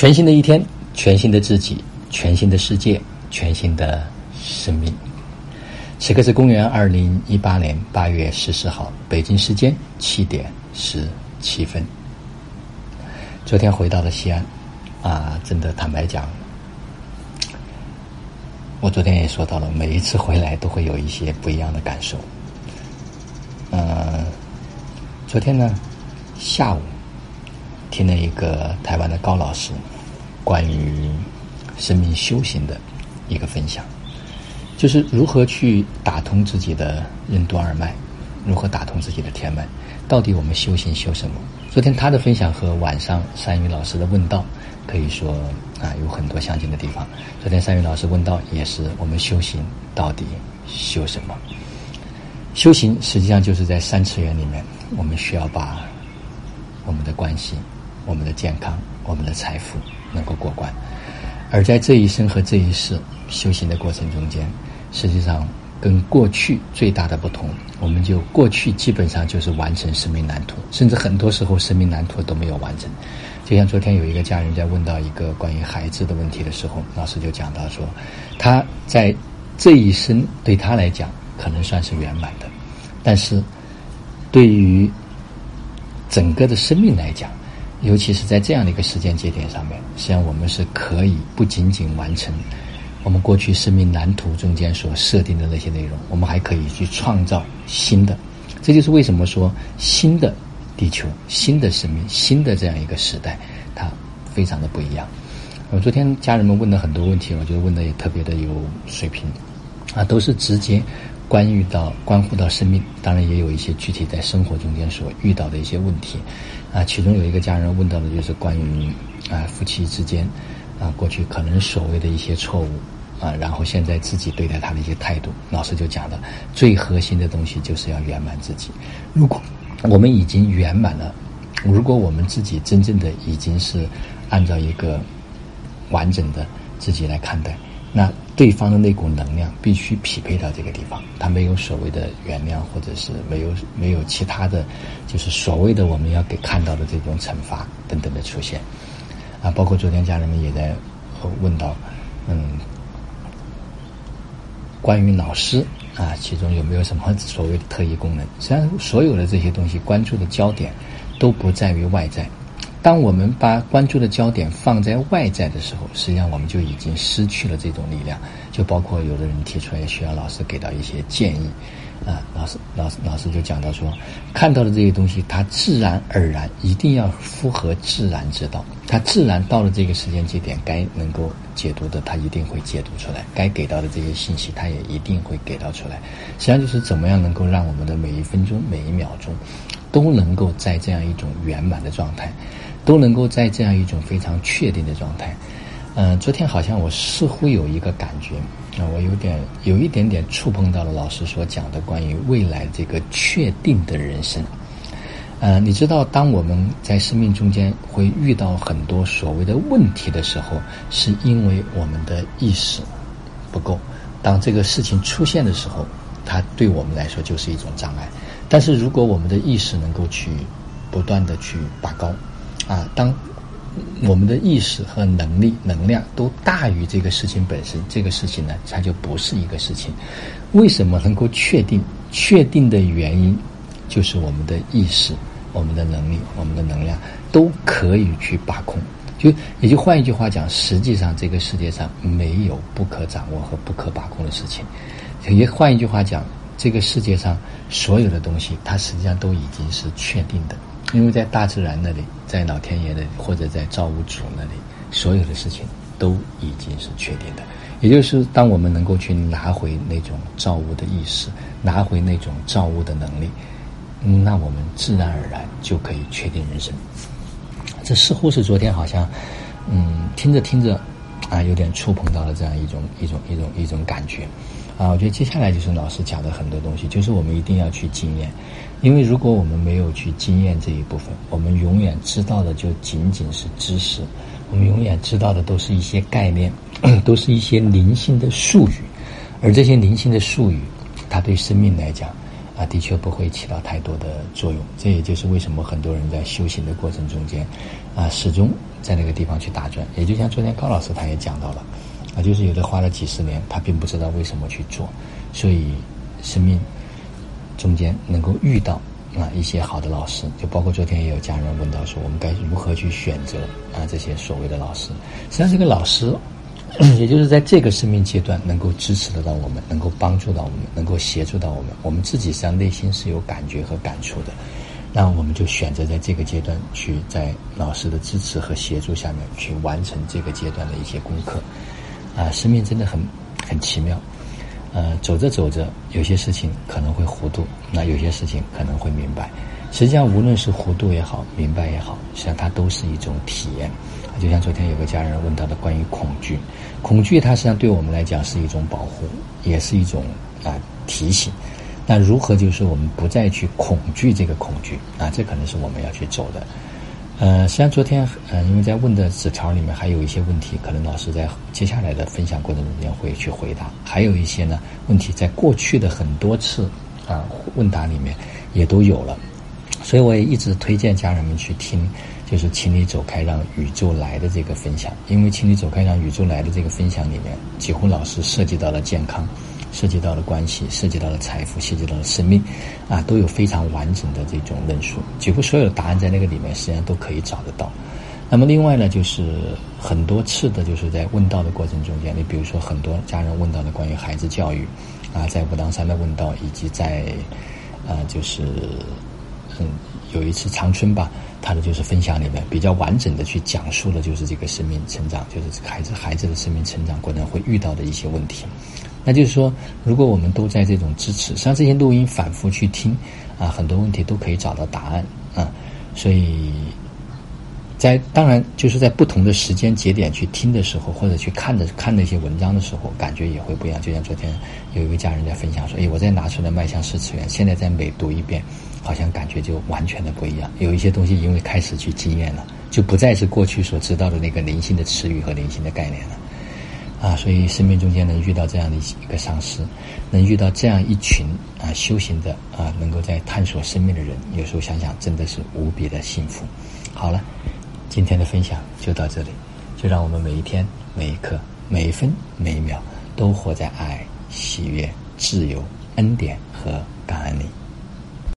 全新的一天，全新的自己，全新的世界，全新的生命。此刻是公元二零一八年八月十四号，北京时间七点十七分。昨天回到了西安，啊，真的坦白讲，我昨天也说到了，每一次回来都会有一些不一样的感受。嗯，昨天呢，下午。听了一个台湾的高老师关于生命修行的一个分享，就是如何去打通自己的任督二脉，如何打通自己的天脉，到底我们修行修什么？昨天他的分享和晚上山雨老师的问道可以说啊有很多相近的地方。昨天山雨老师问道也是我们修行到底修什么？修行实际上就是在三次元里面，我们需要把我们的关系。我们的健康，我们的财富能够过关，而在这一生和这一世修行的过程中间，实际上跟过去最大的不同，我们就过去基本上就是完成生命蓝图，甚至很多时候生命蓝图都没有完成。就像昨天有一个家人在问到一个关于孩子的问题的时候，老师就讲到说，他在这一生对他来讲可能算是圆满的，但是对于整个的生命来讲。尤其是在这样的一个时间节点上面，实际上我们是可以不仅仅完成我们过去生命蓝图中间所设定的那些内容，我们还可以去创造新的。这就是为什么说新的地球、新的生命、新的这样一个时代，它非常的不一样。我昨天家人们问了很多问题，我觉得问的也特别的有水平，啊，都是直接。关于到关乎到生命，当然也有一些具体在生活中间所遇到的一些问题，啊，其中有一个家人问到的就是关于啊夫妻之间啊过去可能所谓的一些错误啊，然后现在自己对待他的一些态度，老师就讲了，最核心的东西就是要圆满自己。如果我们已经圆满了，如果我们自己真正的已经是按照一个完整的自己来看待。那对方的那股能量必须匹配到这个地方，他没有所谓的原谅，或者是没有没有其他的，就是所谓的我们要给看到的这种惩罚等等的出现，啊，包括昨天家人们也在问到，嗯，关于老师啊，其中有没有什么所谓的特异功能？实际上，所有的这些东西关注的焦点都不在于外在。当我们把关注的焦点放在外在的时候，实际上我们就已经失去了这种力量。就包括有的人提出来需要老师给到一些建议，啊，老师老师老师就讲到说，看到的这些东西，它自然而然一定要符合自然之道，它自然到了这个时间节点，该能够解读的，它一定会解读出来；该给到的这些信息，它也一定会给到出来。实际上就是怎么样能够让我们的每一分钟、每一秒钟，都能够在这样一种圆满的状态。都能够在这样一种非常确定的状态，嗯，昨天好像我似乎有一个感觉，啊，我有点有一点点触碰到了老师所讲的关于未来这个确定的人生，呃，你知道，当我们在生命中间会遇到很多所谓的问题的时候，是因为我们的意识不够。当这个事情出现的时候，它对我们来说就是一种障碍。但是如果我们的意识能够去不断的去拔高。啊，当我们的意识和能力、能量都大于这个事情本身，这个事情呢，它就不是一个事情。为什么能够确定？确定的原因就是我们的意识、我们的能力、我们的能量都可以去把控。就也就换一句话讲，实际上这个世界上没有不可掌握和不可把控的事情。也换一句话讲，这个世界上所有的东西，它实际上都已经是确定的。因为在大自然那里，在老天爷那里，或者在造物主那里，所有的事情都已经是确定的。也就是当我们能够去拿回那种造物的意识，拿回那种造物的能力，那我们自然而然就可以确定人生。这似乎是昨天好像，嗯，听着听着，啊，有点触碰到了这样一种一种一种一种感觉。啊，我觉得接下来就是老师讲的很多东西，就是我们一定要去经验，因为如果我们没有去经验这一部分，我们永远知道的就仅仅是知识，我们永远知道的都是一些概念，都是一些灵性的术语，而这些灵性的术语，它对生命来讲，啊，的确不会起到太多的作用。这也就是为什么很多人在修行的过程中间，啊，始终在那个地方去打转。也就像昨天高老师他也讲到了，啊，就是有的花了几十年，他并不知道为什么去做，所以生命中间能够遇到啊一些好的老师，就包括昨天也有家人问到说，我们该如何去选择啊这些所谓的老师？实际上，这个老师。也就是在这个生命阶段，能够支持得到我们，能够帮助到我们，能够协助到我们，我们自己实际上内心是有感觉和感触的。那我们就选择在这个阶段去，在老师的支持和协助下面去完成这个阶段的一些功课。啊，生命真的很很奇妙。呃，走着走着，有些事情可能会糊涂，那有些事情可能会明白。实际上，无论是糊涂也好，明白也好，实际上它都是一种体验。就像昨天有个家人问到的关于恐惧，恐惧它实际上对我们来讲是一种保护，也是一种啊提醒。那如何就是我们不再去恐惧这个恐惧啊？这可能是我们要去走的。呃，实际上昨天呃，因为在问的纸条里面还有一些问题，可能老师在接下来的分享过程中间会去回答。还有一些呢问题，在过去的很多次啊问答里面也都有了，所以我也一直推荐家人们去听。就是请你走开，让宇宙来的这个分享，因为请你走开，让宇宙来的这个分享里面，几乎老师涉及到了健康，涉及到了关系，涉及到了财富，涉及到了生命，啊，都有非常完整的这种论述，几乎所有的答案在那个里面实际上都可以找得到。那么另外呢，就是很多次的，就是在问道的过程中间，你比如说很多家人问到的关于孩子教育，啊，在武当山的问道，以及在，啊，就是，嗯，有一次长春吧。他的就是分享里面比较完整的去讲述了，就是这个生命成长，就是孩子孩子的生命成长过程会遇到的一些问题。那就是说，如果我们都在这种支持，实际上这些录音反复去听，啊，很多问题都可以找到答案啊。所以在当然就是在不同的时间节点去听的时候，或者去看的看那些文章的时候，感觉也会不一样。就像昨天有一个家人在分享说：“哎，我再拿出来迈向四次元，现在再每读一遍。”好像感觉就完全的不一样，有一些东西因为开始去经验了，就不再是过去所知道的那个灵性的词语和灵性的概念了，啊，所以生命中间能遇到这样的一个上师，能遇到这样一群啊修行的啊，能够在探索生命的人，有时候想想真的是无比的幸福。好了，今天的分享就到这里，就让我们每一天、每一刻、每一分、每一秒都活在爱、喜悦、自由、恩典和感恩里。